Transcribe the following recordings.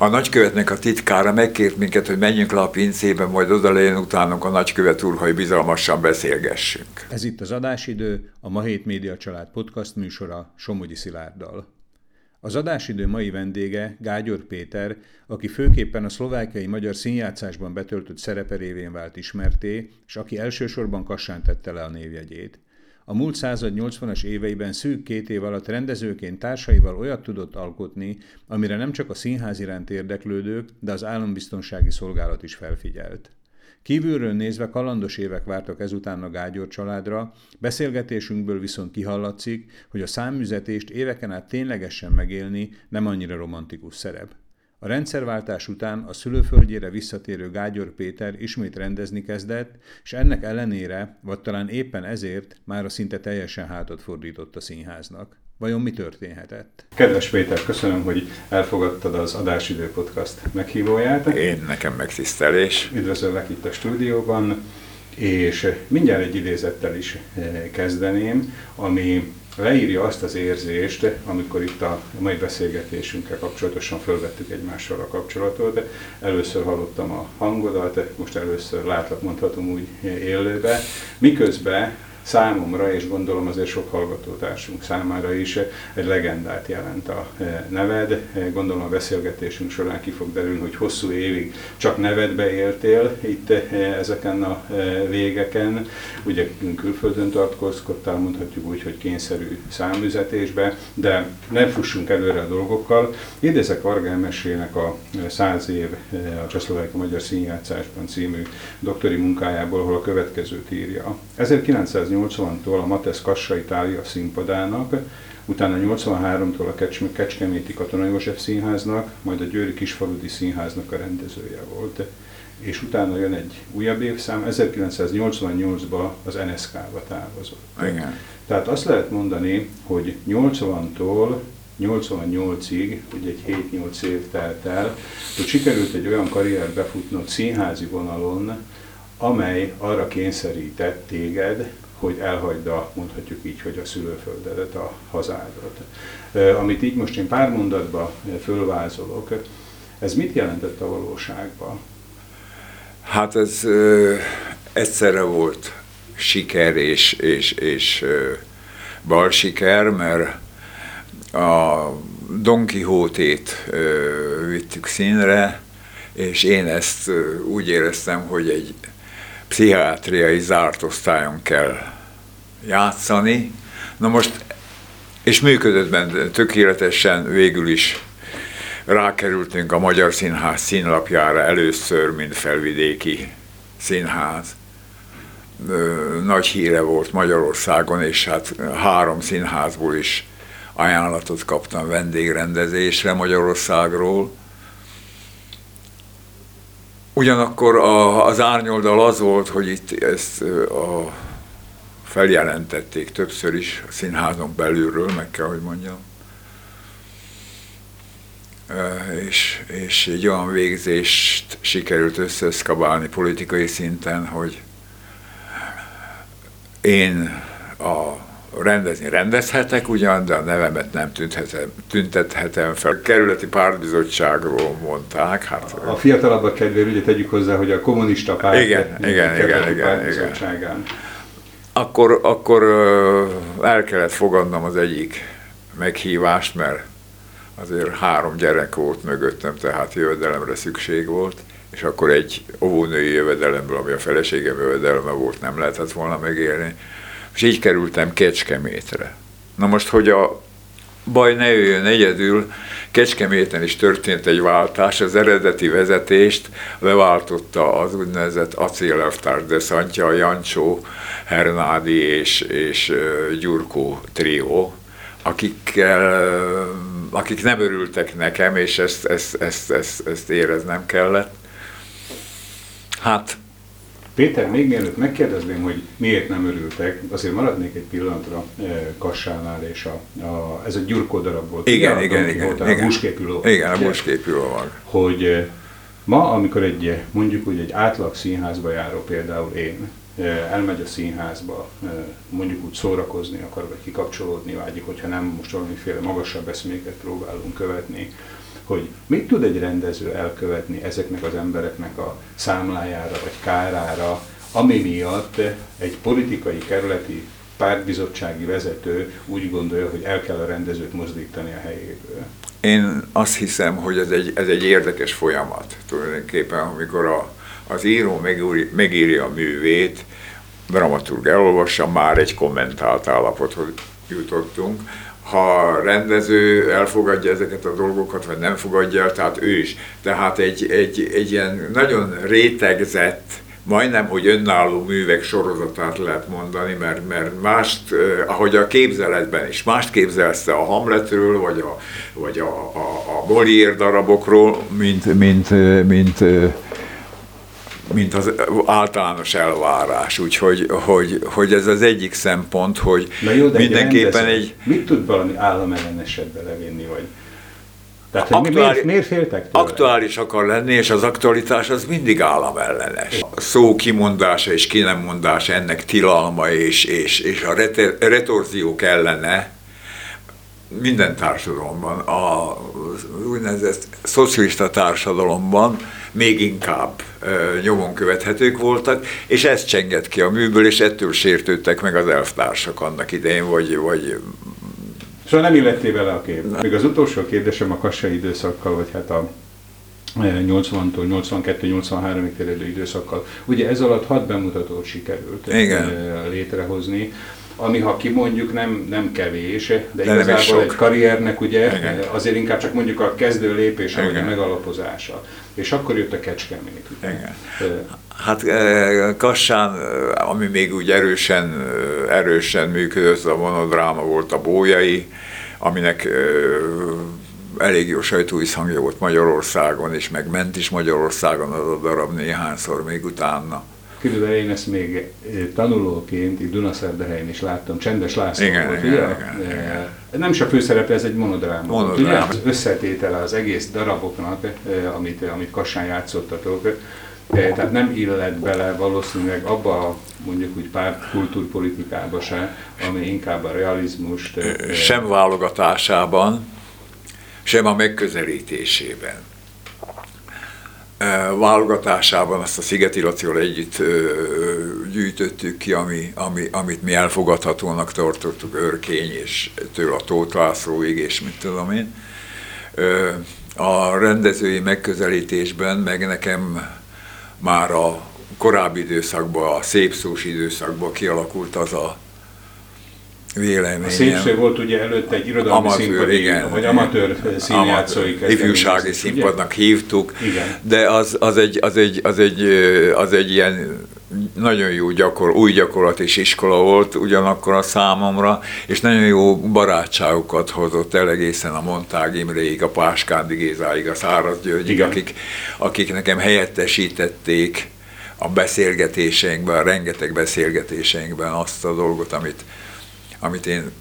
A nagykövetnek a titkára megkért minket, hogy menjünk le a pincébe, majd oda legyen utánunk a nagykövet úr, hogy bizalmasan beszélgessünk. Ez itt az adásidő, a Ma Hét Média Család podcast műsora Somogyi Szilárddal. Az adásidő mai vendége Gágyor Péter, aki főképpen a szlovákiai magyar színjátszásban betöltött szerepe révén vált ismerté, és aki elsősorban Kassán tette le a névjegyét. A múlt század 80-as éveiben szűk két év alatt rendezőként társaival olyat tudott alkotni, amire nem csak a színház iránt érdeklődők, de az állambiztonsági szolgálat is felfigyelt. Kívülről nézve kalandos évek vártak ezután a Gágyor családra, beszélgetésünkből viszont kihallatszik, hogy a számüzetést éveken át ténylegesen megélni nem annyira romantikus szerep. A rendszerváltás után a szülőföldjére visszatérő Gágyor Péter ismét rendezni kezdett, és ennek ellenére, vagy talán éppen ezért már a szinte teljesen hátat fordított a színháznak. Vajon mi történhetett? Kedves Péter, köszönöm, hogy elfogadtad az Adásidő Podcast meghívóját. Én nekem megtisztelés. Üdvözöllek itt a stúdióban, és mindjárt egy idézettel is eh, kezdeném, ami leírja azt az érzést, amikor itt a mai beszélgetésünkkel kapcsolatosan fölvettük egymással a kapcsolatot, de először hallottam a hangodat, most először látlak, mondhatom úgy élőbe, miközben számomra, és gondolom azért sok hallgatótársunk számára is egy legendát jelent a e, neved. E, gondolom a beszélgetésünk során ki fog derülni, hogy hosszú évig csak nevedbe éltél itt e, ezeken a végeken. Ugye külföldön tartózkodtál, mondhatjuk úgy, hogy kényszerű számüzetésbe, de nem fussunk előre a dolgokkal. Idézek Varga Emesének a száz év a Csehszlovákia Magyar Színjátszásban című doktori munkájából, ahol a következőt írja. 1980 80-tól a Matesz Kassa Itália színpadának, utána 83-tól a Kecskeméti Katona József Színháznak, majd a Győri Kisfaludi Színháznak a rendezője volt. És utána jön egy újabb évszám, 1988-ban az NSK-ba távozott. Igen. Tehát azt lehet mondani, hogy 80-tól 88-ig, ugye egy 7-8 év telt el, hogy sikerült egy olyan karrier befutnod színházi vonalon, amely arra kényszerített téged, hogy elhagyd a, mondhatjuk így, hogy a szülőföldedet, a hazádat. Amit így most én pár mondatba fölvázolok, ez mit jelentett a valóságban? Hát ez ö, egyszerre volt siker és, és, és ö, bal siker, mert a Don Quixote-t vittük színre, és én ezt úgy éreztem, hogy egy pszichiátriai zárt osztályon kell játszani. Na most, és működött benne tökéletesen, végül is rákerültünk a Magyar Színház színlapjára először, mint felvidéki színház. Nagy híre volt Magyarországon, és hát három színházból is ajánlatot kaptam vendégrendezésre Magyarországról. Ugyanakkor a, az árnyoldal az volt, hogy itt ezt a, feljelentették többször is a színházon belülről, meg kell, hogy mondjam. És, és egy olyan végzést sikerült összeszkabálni politikai szinten, hogy én a rendezni rendezhetek ugyan, de a nevemet nem tüntethetem, tüntethetem fel. A kerületi pártbizottságról mondták. Hát, a fiatalabbak kedvéért ugye tegyük hozzá, hogy a kommunista párt igen, igen, igen, igen, igen. Akkor, akkor el kellett fogadnom az egyik meghívást, mert azért három gyerek volt mögöttem, tehát jövedelemre szükség volt, és akkor egy óvónői jövedelemből, ami a feleségem jövedelme volt, nem lehetett volna megélni és így kerültem Kecskemétre. Na most, hogy a baj ne jöjjön egyedül, Kecskeméten is történt egy váltás, az eredeti vezetést leváltotta az úgynevezett acélelvtárs de Szantja, Jancsó, Hernádi és, és Gyurkó trió, akikkel, akik nem örültek nekem, és ezt, ezt, ezt, ezt, ezt éreznem kellett. Hát Péter, még mielőtt megkérdezném, hogy miért nem örültek, azért maradnék egy pillanatra eh, Kassánál, és a, a, ez a gyurkó darab volt. Igen, ugye, igen, igen, volt, igen. A busképű lovag. Igen, a busképű lovag. Hogy eh, ma, amikor egy, mondjuk úgy egy átlag színházba járó például én, eh, elmegy a színházba, mondjuk úgy szórakozni akar, vagy kikapcsolódni vágyik, hogyha nem most valamiféle magasabb eszméket próbálunk követni, hogy mit tud egy rendező elkövetni ezeknek az embereknek a számlájára vagy kárára, ami miatt egy politikai kerületi pártbizottsági vezető úgy gondolja, hogy el kell a rendezőt mozdítani a helyéből. Én azt hiszem, hogy ez egy, ez egy érdekes folyamat tulajdonképpen, amikor a, az író megúri, megírja a művét, dramaturg elolvassa, már egy kommentált állapothoz jutottunk. Ha rendező elfogadja ezeket a dolgokat, vagy nem fogadja el, tehát ő is. Tehát egy, egy, egy ilyen nagyon rétegzett, majdnem, hogy önálló művek sorozatát lehet mondani, mert, mert mást, eh, ahogy a képzeletben is, mást képzelsz a Hamletről, vagy a, vagy a, a, a Molière darabokról, mint, mint, mint, mint mint az általános elvárás. Úgyhogy hogy, hogy ez az egyik szempont, hogy Na jó, de mindenképpen egy, egy... Mit tud valami államelleneset belevinni, vagy... Tehát, hogy aktuális, miért, miért féltek tőle? Aktuális akar lenni, és az aktualitás az mindig államellenes. A szó kimondása és kinemmondása ennek tilalma, és, és, és a retorziók ellene, minden társadalomban, a úgynevezett szocialista társadalomban még inkább nyomon követhetők voltak, és ez csengett ki a műből, és ettől sértődtek meg az elvtársak annak idején, vagy, vagy Szóval nem illettél vele a kép. Még az utolsó kérdésem a kassai időszakkal, vagy hát a 80-tól 82-83-ig terjedő időszakkal. Ugye ez alatt hat bemutatót sikerült Igen. létrehozni ami ha kimondjuk nem, nem kevés, de, de igazából egy karriernek ugye Igen. azért inkább csak mondjuk a kezdő lépése, vagy a megalapozása. És akkor jött a Kecskemét. Igen. Hát Kassán, ami még úgy erősen, erősen működött, a monodráma volt a Bójai, aminek elég jó sajtóiszhangja volt Magyarországon, és meg ment is Magyarországon az a darab néhányszor még utána. Körülbelül én ezt még eh, tanulóként itt Dunaszerdahelyen is láttam, Csendes László igen, volt, igen, ugye? Igen, igen. Eh, nem csak főszereplő, ez egy monodráma. monodráma. Ugye? Az összetétele az egész daraboknak, eh, amit, amit Kassán játszottatok, tehát nem illet bele valószínűleg abba mondjuk úgy párt kultúrpolitikába se, ami inkább a realizmust... Sem válogatásában, sem a megközelítésében válogatásában azt a Szigeti Lacival együtt gyűjtöttük ki, ami, ami, amit mi elfogadhatónak tartottuk, Örkény és től a Tóth Lászlóig, és mit tudom én. A rendezői megközelítésben meg nekem már a korábbi időszakban, a szép szós időszakban kialakult az a véleményem. A szépség volt ugye előtte egy irodalmi amatőr, színpadi, igen, vagy amatőr színjátszói Ifjúsági színpadnak hívtuk, igen. de az, az, egy, az, egy, az, egy, az egy ilyen nagyon jó gyakor, új gyakorlat és iskola volt ugyanakkor a számomra, és nagyon jó barátságokat hozott el egészen a Montág Imréig, a Páskándi Gézáig, a Száraz Györgyig, akik, akik nekem helyettesítették a beszélgetéseinkben, a rengeteg beszélgetéseinkben azt a dolgot, amit, amit én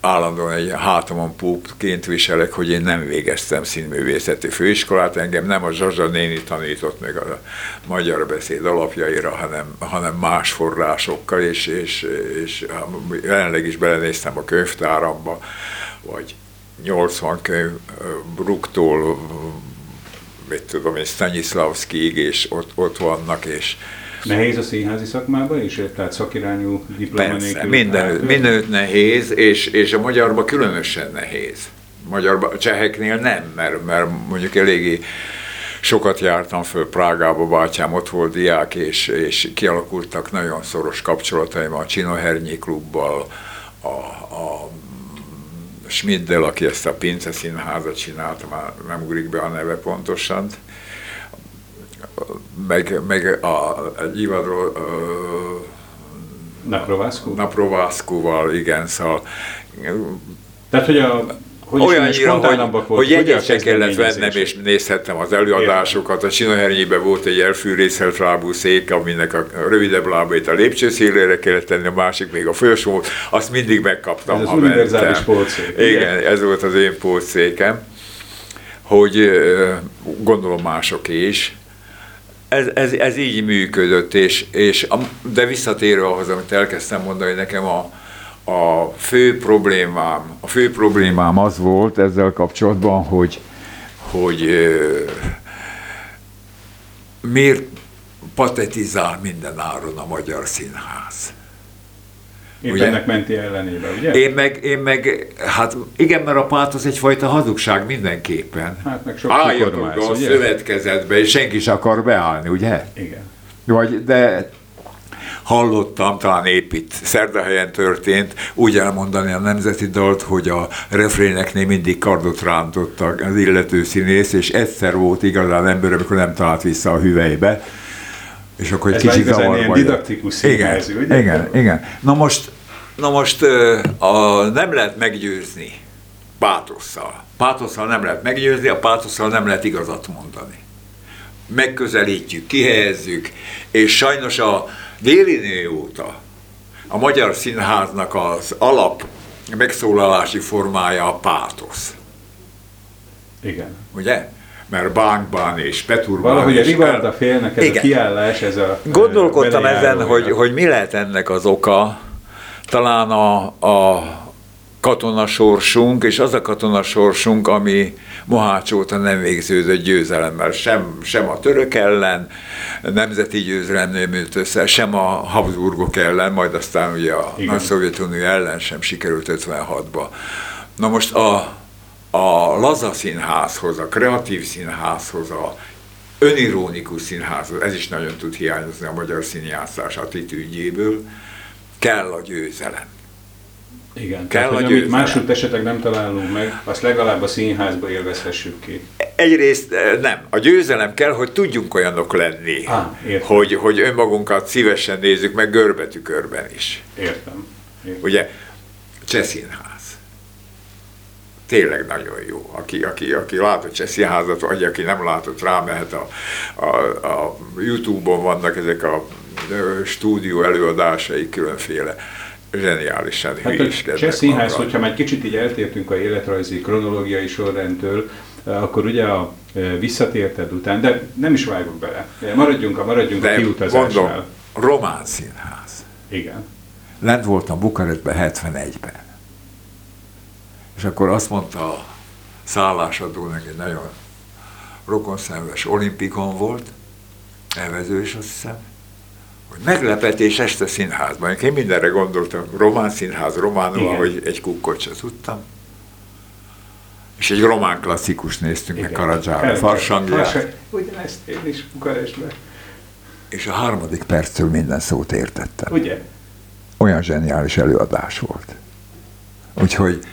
állandóan egy hátamon púpként viselek, hogy én nem végeztem színművészeti főiskolát, engem nem a Zsazsa néni tanított meg a magyar beszéd alapjaira, hanem, hanem más forrásokkal, és, és, és jelenleg is belenéztem a könyvtáramba, vagy 80 könyv Bruktól, mit tudom én, Stanislavskig, és ott, ott vannak, és, Nehéz a színházi szakmában is? Tehát szakirányú diploma Persze, mindenütt, mindenütt nehéz, és, és a magyarban különösen nehéz. Magyarban, a cseheknél nem, mert, mert mondjuk eléggé sokat jártam föl Prágába, bátyám ott volt diák, és, és kialakultak nagyon szoros kapcsolataim a Csinohernyi klubbal, a, a Schmiddel, aki ezt a Pince színházat csinálta, már nem ugrik be a neve pontosan, meg, meg a, egy évadról Naprovászkóval, igen, szóval Tehát, hogy a hogy Olyannyira, hogy, volt, hogy jegyet se kellett vennem, és nézhettem az előadásokat. A Sinohernyében volt egy elfűrészelt lábú szék, aminek a rövidebb lábait a lépcsőszélére kellett tenni, a másik még a folyosó, azt mindig megkaptam, ez ha univerzális pótszék. Igen, igen, ez volt az én pótszékem, hogy gondolom mások is, ez, ez, ez így működött, és, és a, de visszatérve ahhoz, amit elkezdtem mondani, nekem a, a fő problémám, a fő problémám az volt ezzel kapcsolatban, hogy, hogy miért patetizál minden áron a magyar színház. Ugye? ennek menti ellenébe, ugye? Én meg, én meg, hát igen, mert a pátosz egyfajta hazugság mindenképpen. Hát meg sok Álljatok a ugye? szövetkezetbe, és senki is akar beállni, ugye? Igen. Vagy, de hallottam, talán épp itt Szerdahelyen történt, úgy elmondani a nemzeti dalt, hogy a refréneknél mindig kardot rántottak az illető színész, és egyszer volt igazán ember, amikor nem talált vissza a hüvelybe. És akkor egy Ez kicsit zavar ilyen didaktikus színház, igen, ugye? Igen, igen. Na most, na most a, nem lehet meggyőzni pátosszal. Pátosszal nem lehet meggyőzni, a pátosszal nem lehet igazat mondani. Megközelítjük, kihelyezzük, és sajnos a, déli óta a Magyar Színháznak az alap megszólalási formája a pátosz. Igen. Ugye? Mert Bánkban és Peturban Valahogy a Rivalda félnek ez Igen. a kiállás, ez a... Gondolkodtam ezen, hogy, hogy mi lehet ennek az oka. Talán a, a katonasorsunk, és az a katonasorsunk, ami Mohács óta nem végződött győzelemmel, sem, sem a török ellen, nemzeti győzelem nem jött össze, sem a Habsburgok ellen, majd aztán ugye a Nagy Szovjetunió ellen sem sikerült 56-ba. Na most a, a laza színházhoz, a kreatív színházhoz, a önironikus színházhoz, ez is nagyon tud hiányozni a magyar színjátszás attitűdjéből, kell a győzelem igen, kell tehát, a amit máshogy esetleg nem találunk meg, azt legalább a színházba élvezhessük ki. Egyrészt eh, nem. A győzelem kell, hogy tudjunk olyanok lenni, ah, hogy, hogy önmagunkat szívesen nézzük meg görbetükörben is. Értem. értem. Ugye, Cseh színház. Tényleg nagyon jó. Aki, aki, aki látott Cseh színházat, vagy aki nem látott, rámehet a, a, a Youtube-on vannak ezek a stúdió előadásai különféle zseniálisan hát hülyéskednek. Cseh színház, hogyha már egy kicsit így eltértünk a életrajzi kronológiai sorrendtől, akkor ugye a visszatérted után, de nem is vágok bele. Maradjunk a, maradjunk de a kiutazásnál. Mondom, román színház. Igen. Lent voltam Bukarestben 71-ben. És akkor azt mondta a szállásadónak, egy nagyon rokonszenves olimpikon volt, elvező is azt hiszem, hogy meglepetés este színházban. Én mindenre gondoltam, román színház, románul, Igen. hogy egy kukkot se tudtam. És egy román klasszikus néztünk Igen. meg Karadzsára, Farsangját. Ugyanezt én is Bukarestben. És a harmadik perctől minden szót értettem. Ugye? Olyan zseniális előadás volt. Úgyhogy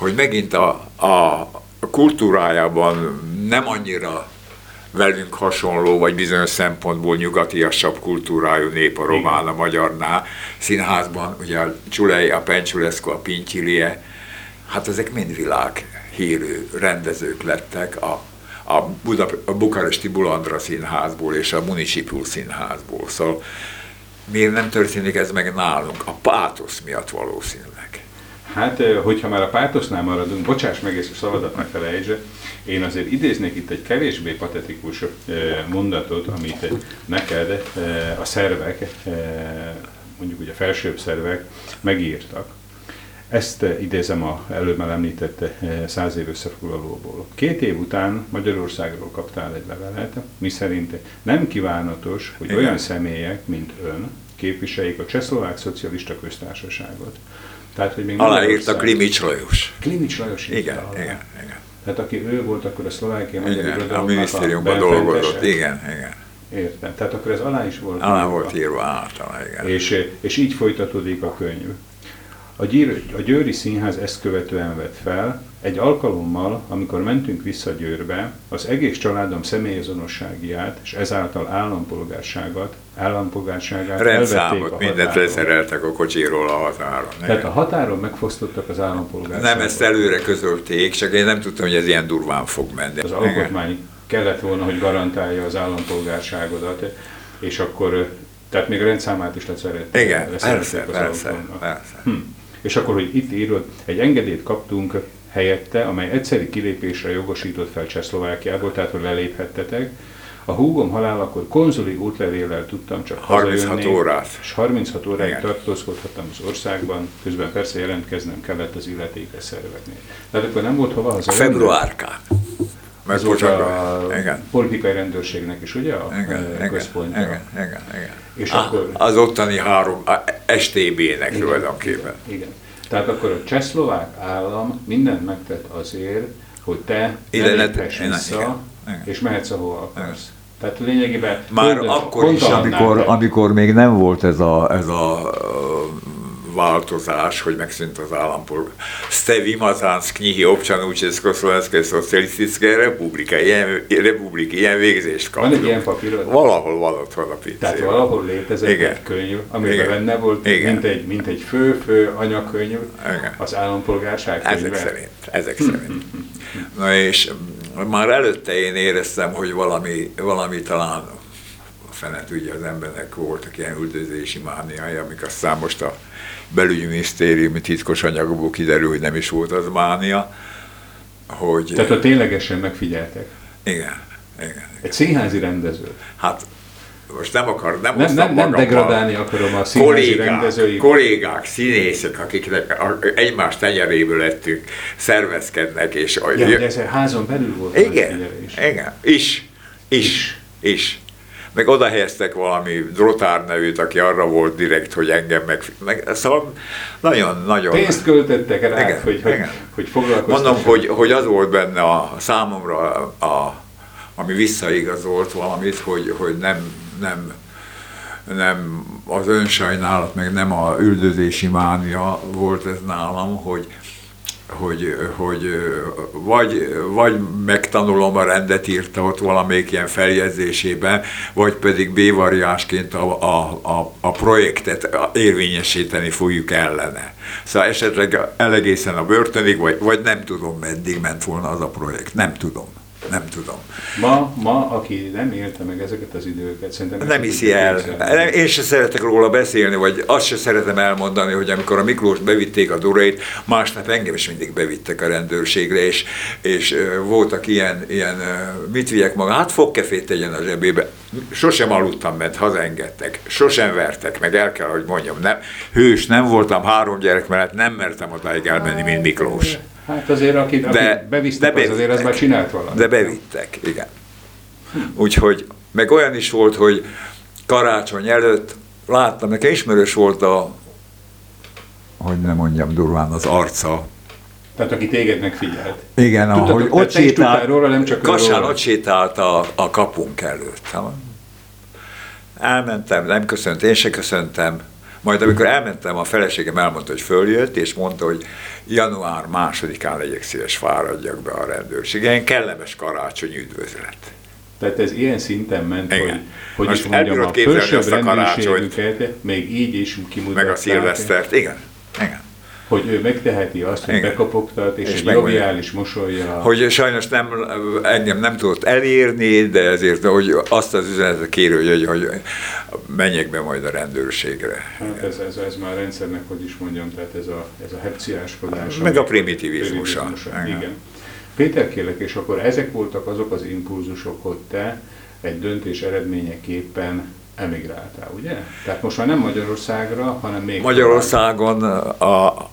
hogy megint a, a, kultúrájában nem annyira velünk hasonló, vagy bizonyos szempontból nyugatiasabb kultúrájú nép a román, a magyarnál. Színházban ugye a Csulei, a Pencsulescu, a Pincsilie, hát ezek mind világ hírű rendezők lettek a, a, Budap- a Bukaresti Bulandra színházból és a Municipul színházból. Szóval miért nem történik ez meg nálunk? A pátosz miatt valószínűleg. Hát, hogyha már a pátosznál maradunk, bocsáss meg, és a szavadat ne felejtsd, én azért idéznék itt egy kevésbé patetikus mondatot, amit neked a szervek, mondjuk ugye a felsőbb szervek megírtak. Ezt idézem a előbb már említett száz év összefoglalóból. Két év után Magyarországról kaptál egy levelet, miszerint nem kívánatos, hogy Igen. olyan személyek, mint ön, képviseljék a Csehszlovák Szocialista Köztársaságot. Tehát, hogy még Aláírta Klimics Lajos. Klimics Lajos igen, igen, igen. Tehát aki ő volt, akkor a szlovákia magyar igen, a minisztériumban dolgozott, igen, igen. Értem. Tehát akkor ez alá is volt Alá írva. volt írva általán, igen. És, és így folytatódik a könyv. A, Győr, a Győri Színház ezt követően vett fel, egy alkalommal, amikor mentünk vissza Győrbe, az egész családom személyazonosságiát és ezáltal állampolgárságot, állampolgárságát Rendszámot, mindent leszereltek a kocsiról a határon. Tehát a határon megfosztottak az állampolgárságot. Nem, ezt előre közölték, csak én nem tudtam, hogy ez ilyen durván fog menni. Az alkotmány kellett volna, hogy garantálja az állampolgárságodat, és akkor, tehát még a rendszámát is leszerelték. Igen, persze, persze, persze. Hm. És akkor, hogy itt írod, egy engedélyt kaptunk helyette, amely egyszeri kilépésre jogosított fel Csehszlovákiából, tehát hogy leléphettetek. A húgom halálakor konzuli útlevéllel tudtam csak 36 hazajönni, órát. És 36 óráig Igen. tartózkodhattam az országban, közben persze jelentkeznem kellett az illetékes szerveknél. Tehát akkor nem volt hova hazajönni? Februárkán. Ez volt a igen. politikai rendőrségnek is, ugye? A igen, központja. Igen, igen, igen. És ah, akkor... Az ottani három, STB-nek tulajdonképpen. Igen, igen. Tehát akkor a csehszlovák állam mindent megtett azért, hogy te Ide ne vissza, igen, és mehetsz, ahol akarsz. Igen. Tehát lényegében... Már akkor is, amikor, amikor még nem volt ez a, ez a változás, hogy megszűnt az állampolgár. Ste vymazán z knihy občanů Československé szocialistické republiky, ilyen, republiky, ilyen végzést kaptunk. Van egy ilyen papírod? Valahol van ott van a pincében. Tehát valahol létezett Igen. egy könyv, amiben Igen. benne volt, Igen. mint egy, mint egy fő-fő anyakönyv, Igen. az állampolgárság könyve. Ezek szerint. Ezek szerint. Na és már előtte én éreztem, hogy valami, valami talán fene tudja, az embernek voltak ilyen üldözési mániai, amik aztán most a belügyminisztériumi titkos anyagokból kiderül, hogy nem is volt az mánia. Hogy, Tehát a ténylegesen megfigyeltek? Igen. igen, Egy színházi rendező? Hát most nem akar, nem Nem, nem, nem degradálni akarom a színházi kollégák, rendezői. Kollégák, színészek, akiknek egymás tenyeréből lettünk, szervezkednek, és... Ja, jö... de ez a házon belül volt igen, igen, is, is, is. is meg oda helyeztek valami Drotár nevűt, aki arra volt direkt, hogy engem meg... meg szóval nagyon-nagyon... Pénzt költöttek rá, igen, hogy, igen. hogy, hogy foglalkoztak. Mondom, hogy, hogy az volt benne a számomra, a, ami visszaigazolt valamit, hogy, hogy nem, nem, nem az önsajnálat, meg nem a üldözési mánia volt ez nálam, hogy, hogy, hogy vagy, vagy megtanulom a rendet írta ott valamelyik ilyen feljegyzésében, vagy pedig B-variásként a, a, a, a projektet érvényesíteni fogjuk ellene. Szóval esetleg elegészen a börtönig, vagy, vagy nem tudom, meddig ment volna az a projekt. Nem tudom nem tudom. Ma, ma, aki nem élte meg ezeket az időket, szerintem... Nem hiszi el. Képzelni. Én se szeretek róla beszélni, vagy azt se szeretem elmondani, hogy amikor a Miklós bevitték a Durét, másnap engem is mindig bevittek a rendőrségre, és, és voltak ilyen, ilyen mit vigyek maga, hát fogkefét tegyen a zsebébe. Sosem aludtam, mert hazaengedtek, sosem vertek, meg el kell, hogy mondjam, nem, hős nem voltam, három gyerek mellett nem mertem odáig elmenni, mint Miklós. Hát azért, aki, aki de, bevisztek, de az azért az már csinált valamit. De bevittek, igen. Úgyhogy, meg olyan is volt, hogy karácsony előtt láttam, nekem ismerős volt a, hogy nem mondjam durván, az arca. Tehát aki téged megfigyelt. Igen, Tudtad, ahogy ott sétált, róla, nem csak Kassán ott sétált a, a kapunk előtt. Elmentem, nem köszönt, én se köszöntem, majd amikor elmentem, a feleségem elmondta, hogy följött, és mondta, hogy január másodikán legyek szíves, fáradjak be a rendőrségen. Kellemes karácsony üdvözlet. Tehát ez ilyen szinten ment, Igen. hogy, hogy Most is mondjam, a felsőbb rendőrségüket még így is kimutatták. Meg a szilvesztert, igen. igen hogy ő megteheti azt, hogy Igen. és, és egy joviális mosolya. Hogy sajnos nem, engem nem tudott elérni, de ezért hogy azt az üzenetet kérő, hogy, hogy menjek be majd a rendőrségre. Hát ez, ez, ez már rendszernek, hogy is mondjam, tehát ez a, ez a hepciáskodás. Meg a primitivizmusa. Igen. Igen. Péter kérlek, és akkor ezek voltak azok az impulzusok, hogy te egy döntés eredményeképpen emigráltál, ugye? Tehát most már nem Magyarországra, hanem még... Magyarországon a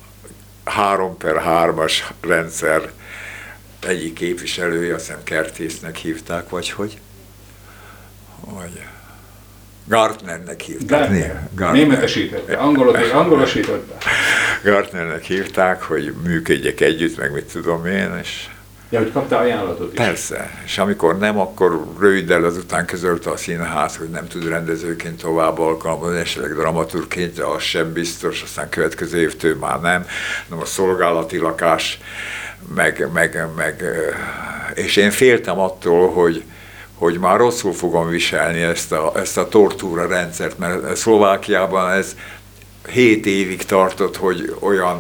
3 per 3-as rendszer egyik képviselője, azt hiszem Kertésznek hívták, vagy hogy? Vagy Gartnernek hívták. Gartner. Gartner. Németesítette, angolosította. Gartnernek hívták, hogy működjek együtt, meg mit tudom én, és Ja, hogy kaptál ajánlatot is. Persze, és amikor nem, akkor röviddel azután közölte a színház, hogy nem tud rendezőként tovább alkalmazni, esetleg dramaturként, de az sem biztos, aztán következő évtől már nem. Nem a szolgálati lakás, meg, meg, meg, és én féltem attól, hogy, hogy már rosszul fogom viselni ezt a, ezt a tortúra rendszert, mert Szlovákiában ez hét évig tartott, hogy olyan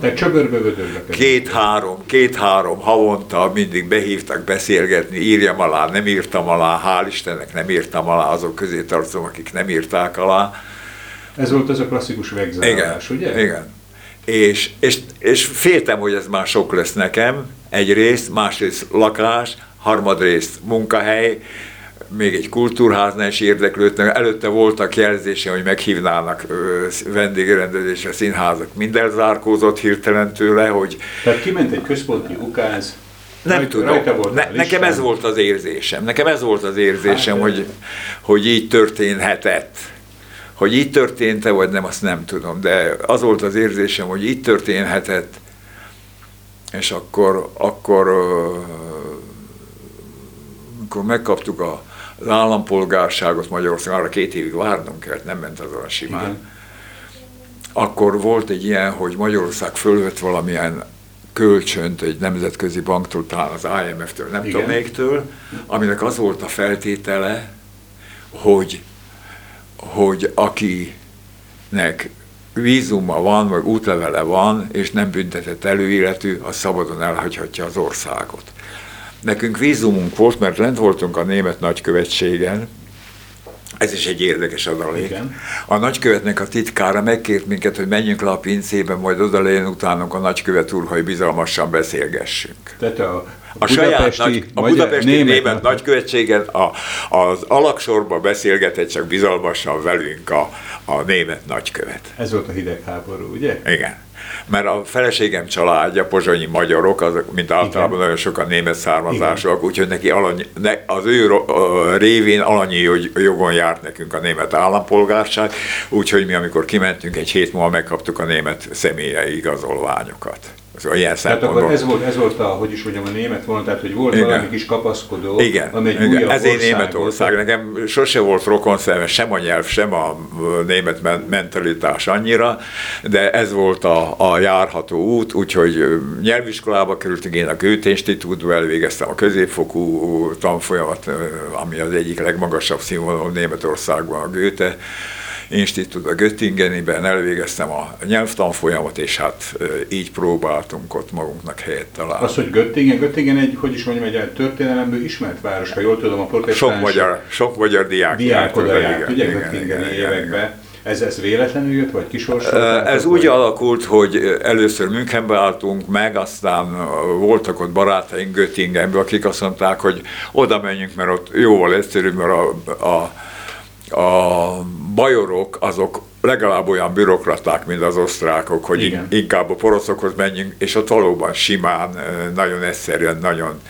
két-három, két-három havonta mindig behívtak beszélgetni, írjam alá, nem írtam alá, hál' Istennek nem írtam alá, azok közé tartozom, akik nem írták alá. Ez volt az a klasszikus vegzálás, ugye? Igen. És, és, és féltem, hogy ez már sok lesz nekem, egyrészt, másrészt lakás, harmadrészt munkahely, még egy kultúrháznál is érdeklődtem. Előtte voltak jelzése, hogy meghívnának vendégrendezésre színházak. Minden zárkózott hirtelen tőle, hogy... Tehát kiment egy központi ukáz, Nem Rajta, tudom. Ne, nekem ez volt az érzésem. Nekem ez volt az érzésem, hát, hogy, hogy így történhetett. Hogy így történt-e, vagy nem, azt nem tudom. De az volt az érzésem, hogy így történhetett, és akkor, akkor amikor megkaptuk a, az állampolgárságot Magyarországon, arra két évig várnunk kellett, nem ment az olyan simán. Igen. Akkor volt egy ilyen, hogy Magyarország fölvett valamilyen kölcsönt egy nemzetközi banktól, talán az IMF-től, nem Igen. tudom mélytől, aminek az volt a feltétele, hogy, hogy akinek vízuma van, vagy útlevele van, és nem büntetett előéletű, az szabadon elhagyhatja az országot. Nekünk vízumunk volt, mert lent voltunk a német nagykövetségen, ez is egy érdekes adalék. Igen. A nagykövetnek a titkára megkért minket, hogy menjünk le a pincébe, majd oda legyen utánunk a nagykövet úr, hogy bizalmasan beszélgessünk. Tehát a a saját nagy, a budapesti német, német nagykövetségen a, az alaksorba beszélgetett csak bizalmasan velünk a, a német nagykövet. Ez volt a hidegháború, ugye? Igen mert a feleségem családja, pozsonyi magyarok, azok, mint általában Igen. nagyon sokan német származásúak, úgyhogy neki alany, ne, az ő révén alanyi jogon járt nekünk a német állampolgárság, úgyhogy mi amikor kimentünk, egy hét múlva megkaptuk a német személyei igazolványokat. Szóval ilyen tehát akkor ez volt, ez volt a, hogy is mondjam, a német vonal, tehát hogy volt igen. valami kis kapaszkodó, igen. ami egy igen. Ez egy Németország. Volt. Nekem sose volt rokon sem a nyelv, sem a német mentalitás annyira, de ez volt a, a járható út, úgyhogy nyelviskolába kerültünk, én a Goethe Institutba elvégeztem a középfokú tanfolyamat, ami az egyik legmagasabb színvonalú Németországban a Goethe Institut a Göttingeniben, elvégeztem a nyelvtanfolyamat, és hát így próbáltunk ott magunknak helyet találni. Az, hogy Göttingen, Göttingen egy, hogy is mondjam, egy történelemből ismert város, ha jól tudom, a protestáns... Sok magyar, sok magyar diák, diák oda járt, ugye Göttingeni években. Ez, ez véletlenül jött, vagy kisorsolták? Ez úgy vagy? alakult, hogy először Münchenbe álltunk meg, aztán voltak ott barátaink Göttingenben, akik azt mondták, hogy oda menjünk, mert ott jóval egyszerűbb, mert a, a a bajorok azok legalább olyan bürokraták, mint az osztrákok, hogy Igen. inkább a poroszokhoz menjünk, és ott valóban simán, nagyon egyszerűen, nagyon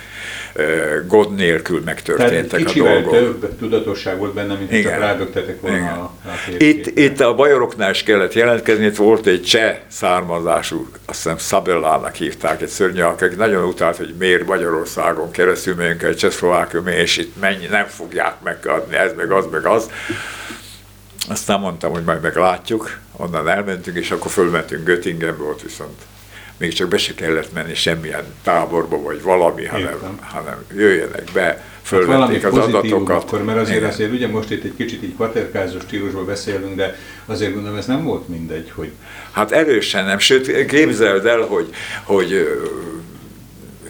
gond nélkül megtörténtek Tehát a dolgok. több tudatosság volt benne, mint Igen. csak rádögtetek volna Igen. a, a itt, itt a bajoroknál is kellett jelentkezni, itt volt egy cseh származású, azt hiszem Szabellának hívták, egy szörnyű, akik nagyon utált, hogy miért Magyarországon keresztül megyünk egy Csehszlovákium, és itt mennyi, nem fogják megadni, ez meg az, meg az. Aztán mondtam, hogy majd meglátjuk, onnan elmentünk, és akkor fölmentünk Göttingenbe, ott viszont még csak be se kellett menni semmilyen táborba, vagy valami, hanem, hanem jöjjenek be, fölvették hát az adatokat. Akkor, mert azért, Igen. azért ugye most itt egy kicsit így paterkázó stílusból beszélünk, de azért gondolom ez nem volt mindegy, hogy... Hát erősen nem, sőt képzeld el, hogy, hogy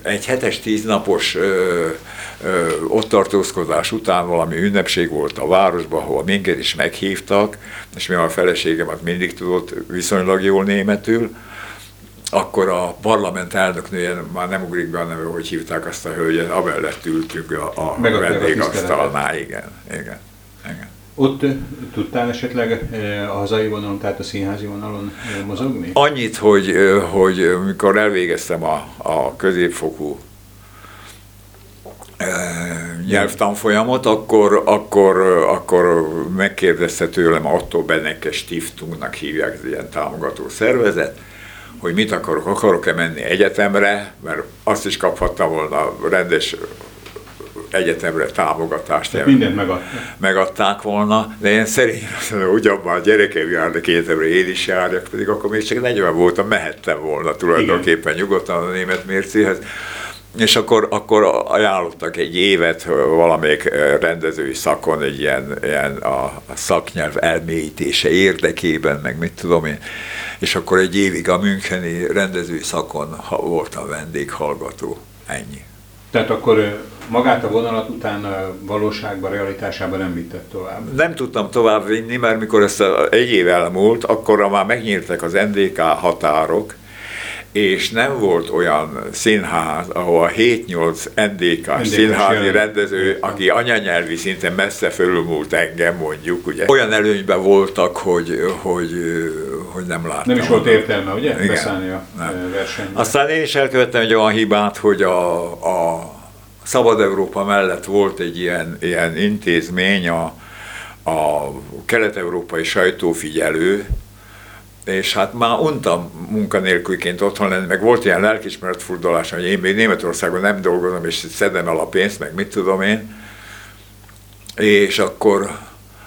egy hetes, tíznapos ö, ö, ott tartózkodás után valami ünnepség volt a városban, ahol minket is meghívtak, és mi a feleségem az mindig tudott viszonylag jól németül, akkor a parlament elnöknője már nem ugrik be a neve, hogy hívták azt a hölgyet, amellett ültünk a, a vendégasztalnál, igen, igen, igen. Ott tudtál esetleg a hazai vonalon, tehát a színházi vonalon mozogni? Annyit, hogy, hogy mikor elvégeztem a, a középfokú nyelvtanfolyamot, akkor, akkor, akkor megkérdezte tőlem, attól Beneke Stiftungnak hívják, ez ilyen támogató szervezet, hogy mit akarok, akarok-e menni egyetemre, mert azt is kaphattam volna rendes egyetemre támogatást. Tehát mindent megadták. Megadták volna, de én szerint ugyanban a gyerekeim járnak egyetemre, én is járjak, pedig akkor még csak 40 voltam, mehettem volna tulajdonképpen Igen. nyugodtan a német mércéhez. És akkor, akkor ajánlottak egy évet valamelyik rendezői szakon, egy ilyen, ilyen a, a szaknyelv elmélyítése érdekében, meg mit tudom én. És akkor egy évig a Müncheni rendezői szakon voltam vendéghallgató. Ennyi. Tehát akkor magát a vonalat utána valóságban, realitásában nem vittek tovább? Nem tudtam tovább vinni, mert mikor ezt egy év elmúlt, akkor már megnyíltak az NDK határok, és nem volt olyan színház, ahol a 7-8 NDK színházi rendező, aki anyanyelvi szinten messze fölülmúlt engem mondjuk, ugye. Olyan előnyben voltak, hogy, hogy, hogy nem láttam. Nem is volt értelme, ugye? Igen. Beszállni a nem. versenybe. Aztán én is elkövettem egy olyan hibát, hogy a, a Szabad Európa mellett volt egy ilyen, ilyen intézmény, a, a kelet-európai sajtófigyelő, és hát már untam munkanélküliként otthon lenni, meg volt ilyen lelkismeretfurdalás, hogy én még Németországban nem dolgozom, és szedem el a pénzt, meg mit tudom én, és akkor,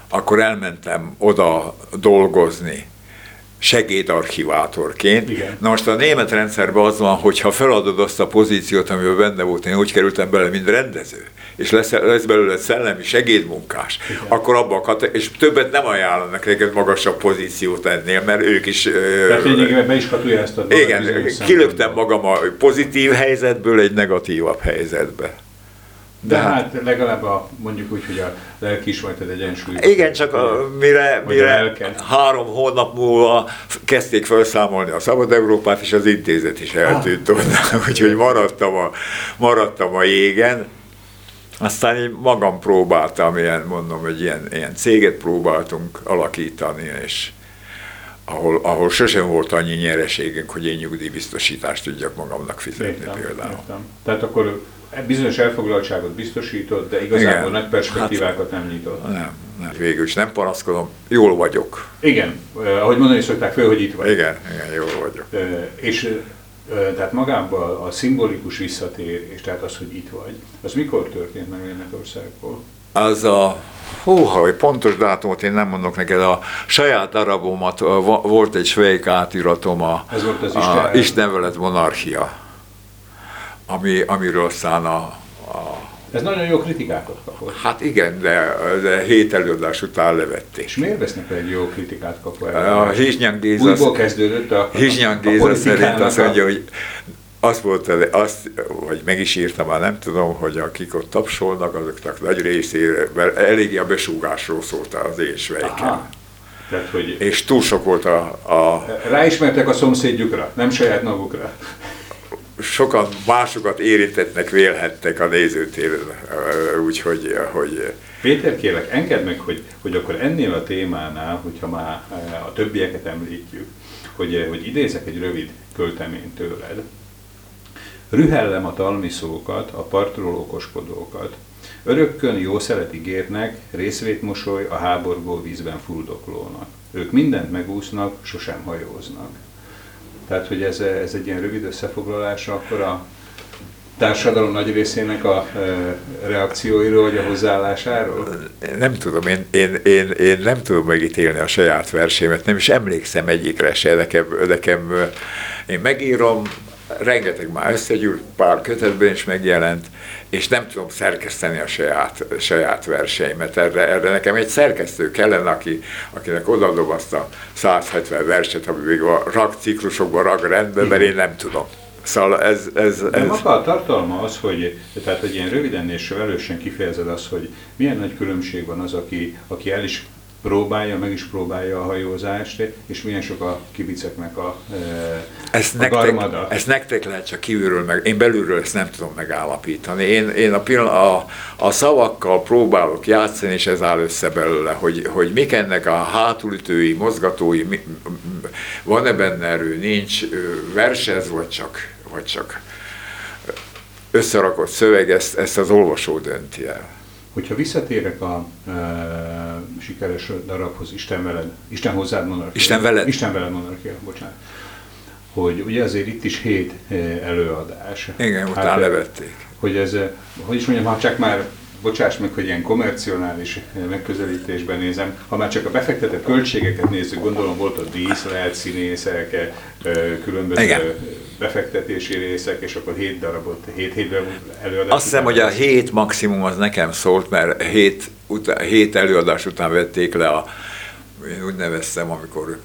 akkor elmentem oda dolgozni segédarchivátorként. Igen. Na most a német rendszerben az van, hogy ha feladod azt a pozíciót, amiben benne volt, én úgy kerültem bele, mint rendező, és lesz, lesz belőle szellemi segédmunkás, Igen. akkor abban a és többet nem ajánlanak neked magasabb pozíciót ennél, mert ők is... Tehát lényegében be is katujáztad Igen, kilöptem magam a pozitív helyzetből egy negatívabb helyzetbe. De, De hát, hát legalább a, mondjuk úgy, hogy a lelkiismereted egyensúly. Igen, csak a, mire, mire három hónap múlva kezdték felszámolni a Szabad Európát, és az intézet is eltűnt ah. onnan, úgyhogy maradtam a, maradtam a jégen. Aztán én magam próbáltam, ilyen, mondom, hogy ilyen, ilyen céget próbáltunk alakítani, és ahol, ahol sosem volt annyi nyereségünk, hogy én nyugdíjbiztosítást tudjak magamnak fizetni értem, például. Értem. Tehát akkor bizonyos elfoglaltságot biztosított, de igazából Igen. nagy perspektívákat hát, nem nyitott. Nem, nem, végül is nem panaszkodom, jól vagyok. Igen, eh, ahogy mondani szokták föl, hogy itt vagy. Igen, igen, jól vagyok. Eh, és eh, tehát magában a szimbolikus visszatérés, tehát az, hogy itt vagy, az mikor történt meg Németországból? Az a Húha, hogy pontos dátumot én nem mondok neked, a saját darabomat, volt egy svejk átiratom, a, Ez volt az a Isten monarchia ami, amiről aztán a, a ez nagyon jó kritikákat kapott. Hát igen, de, de hét előadás után levették. És miért vesznek egy jó kritikát kapva A Hizsnyán Géza, Újból kezdődött a, Hizsnyán Géza szerint azt mondja, hogy az volt, azt, vagy meg is írtam, már nem tudom, hogy akik ott tapsolnak, azoknak nagy részére, eléggé a besúgásról szólt az én svejken. Tehát, hogy és túl sok volt a, a... Ráismertek a szomszédjukra, nem saját magukra sokan másokat érintettnek vélhettek a nézőtéren, úgyhogy... Hogy... Péter, kérlek, engedd meg, hogy, hogy akkor ennél a témánál, hogyha már a többieket említjük, hogy, hogy idézek egy rövid költeményt tőled. Rühellem a talmiszókat, a partról okoskodókat, Örökkön jó szeret ígérnek, részvétmosoly a háborgó vízben fuldoklónak. Ők mindent megúsznak, sosem hajóznak. Tehát, hogy ez, ez egy ilyen rövid összefoglalása akkor a társadalom nagy részének a e, reakcióiról, vagy a hozzáállásáról? Nem tudom, én, én, én, én nem tudom megítélni a saját versémet, nem is emlékszem egyikre se, nekem, nekem én megírom, rengeteg már összegyűlt, pár kötetben is megjelent, és nem tudom szerkeszteni a saját, saját verseimet. Erre, erre nekem egy szerkesztő kellene, aki, akinek odadom azt a 170 verset, ami még a rak ciklusokban rak rendben, mert én nem tudom. Szóval ez, ez, ez... De maga a tartalma az, hogy, tehát, hogy ilyen röviden és velősen kifejezed azt, hogy milyen nagy különbség van az, aki, aki el is próbálja, meg is próbálja a hajózást, és milyen sok a kibiceknek a, e, ezt a nektek, garmada. Ezt nektek lehet csak kívülről, meg én belülről ezt nem tudom megállapítani. Én, én a, pillan, a, a szavakkal próbálok játszani, és ez áll össze belőle, hogy, hogy mik ennek a hátulütői, mozgatói, van-e benne erő, nincs, versez, vagy csak, vagy csak összerakott szöveg, ezt, ezt az olvasó dönti el. Hogyha visszatérek a e, sikeres darabhoz, Isten veled, Isten hozzád monarchia. Isten veled. Isten veled monarchia, bocsánat. Hogy ugye azért itt is hét e, előadás. Igen, hát, utána levették. Hogy ez, e, hogy is mondjam, ha csak már bocsáss meg, hogy ilyen komercionális megközelítésben nézem, ha már csak a befektetett költségeket nézzük, gondolom volt a dísz, lehet színészek, e, különböző Igen befektetési részek, és akkor 7 darabot, 7 hétben előadás Azt hiszem, hogy a 7 maximum az nekem szólt, mert 7, után, 7 előadás után vették le a, én úgy neveztem, amikor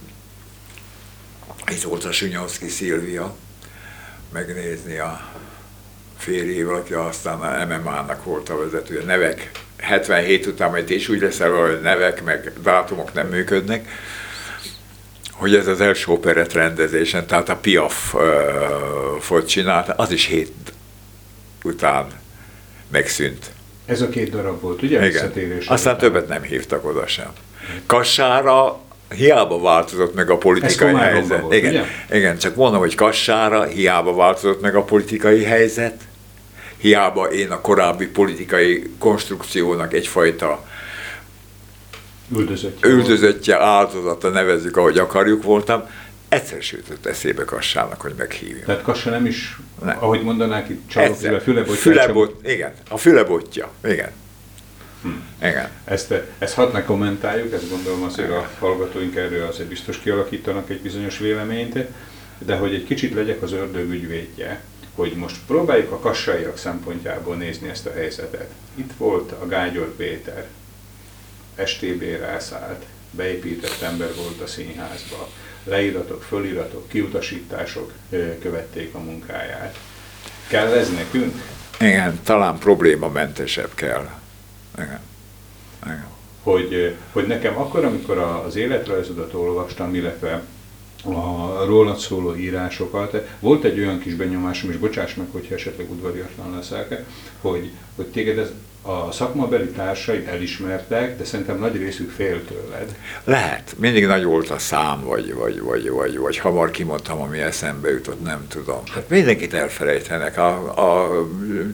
itt volt a Sunyowski Szilvia, megnézni a férjével, aki aztán a MMA-nak volt a vezetője. Nevek 77 után majd is úgy leszel, hogy nevek, meg dátumok nem működnek hogy ez az első operett rendezésen, tehát a Piaf fot csinálta, az is hét után megszűnt. Ez a két darab volt, ugye? Igen. Aztán után. többet nem hívtak oda sem. Kassára hiába változott meg a politikai helyzet. Volt, igen, ugye? igen, csak mondom, hogy Kassára hiába változott meg a politikai helyzet, hiába én a korábbi politikai konstrukciónak egyfajta üldözöttje, üldözöttje áldozata nevezzük, ahogy akarjuk voltam, egyszer sütött eszébe Kassának, hogy meghívja. Tehát Kassa nem is, nem. ahogy mondanák itt, csalófüle, fülebotja. Fülebot, igen, a fülebotja, igen. Hm. Igen. Ezt, ezt hat ne kommentáljuk, ezt gondolom azért a hallgatóink erről azért biztos kialakítanak egy bizonyos véleményt, de hogy egy kicsit legyek az ördög ügyvédje, hogy most próbáljuk a kassaiak szempontjából nézni ezt a helyzetet. Itt volt a Gágyor Péter, STB rászállt, beépített ember volt a színházba, leíratok, föliratok, kiutasítások követték a munkáját. Kell ez nekünk? Igen, talán problémamentesebb kell. Igen. Igen. Hogy, hogy nekem akkor, amikor az életrajzodat olvastam, illetve a rólad szóló írásokat. Volt egy olyan kis benyomásom, és bocsáss meg, hogyha esetleg udvariatlan leszek, hogy, hogy téged ez a szakmabeli társaid elismertek, de szerintem nagy részük fél tőled. Lehet. Mindig nagy volt a szám, vagy, vagy, vagy, vagy, vagy hamar kimondtam, ami eszembe jutott, nem tudom. Hát mindenkit elfelejtenek. A, a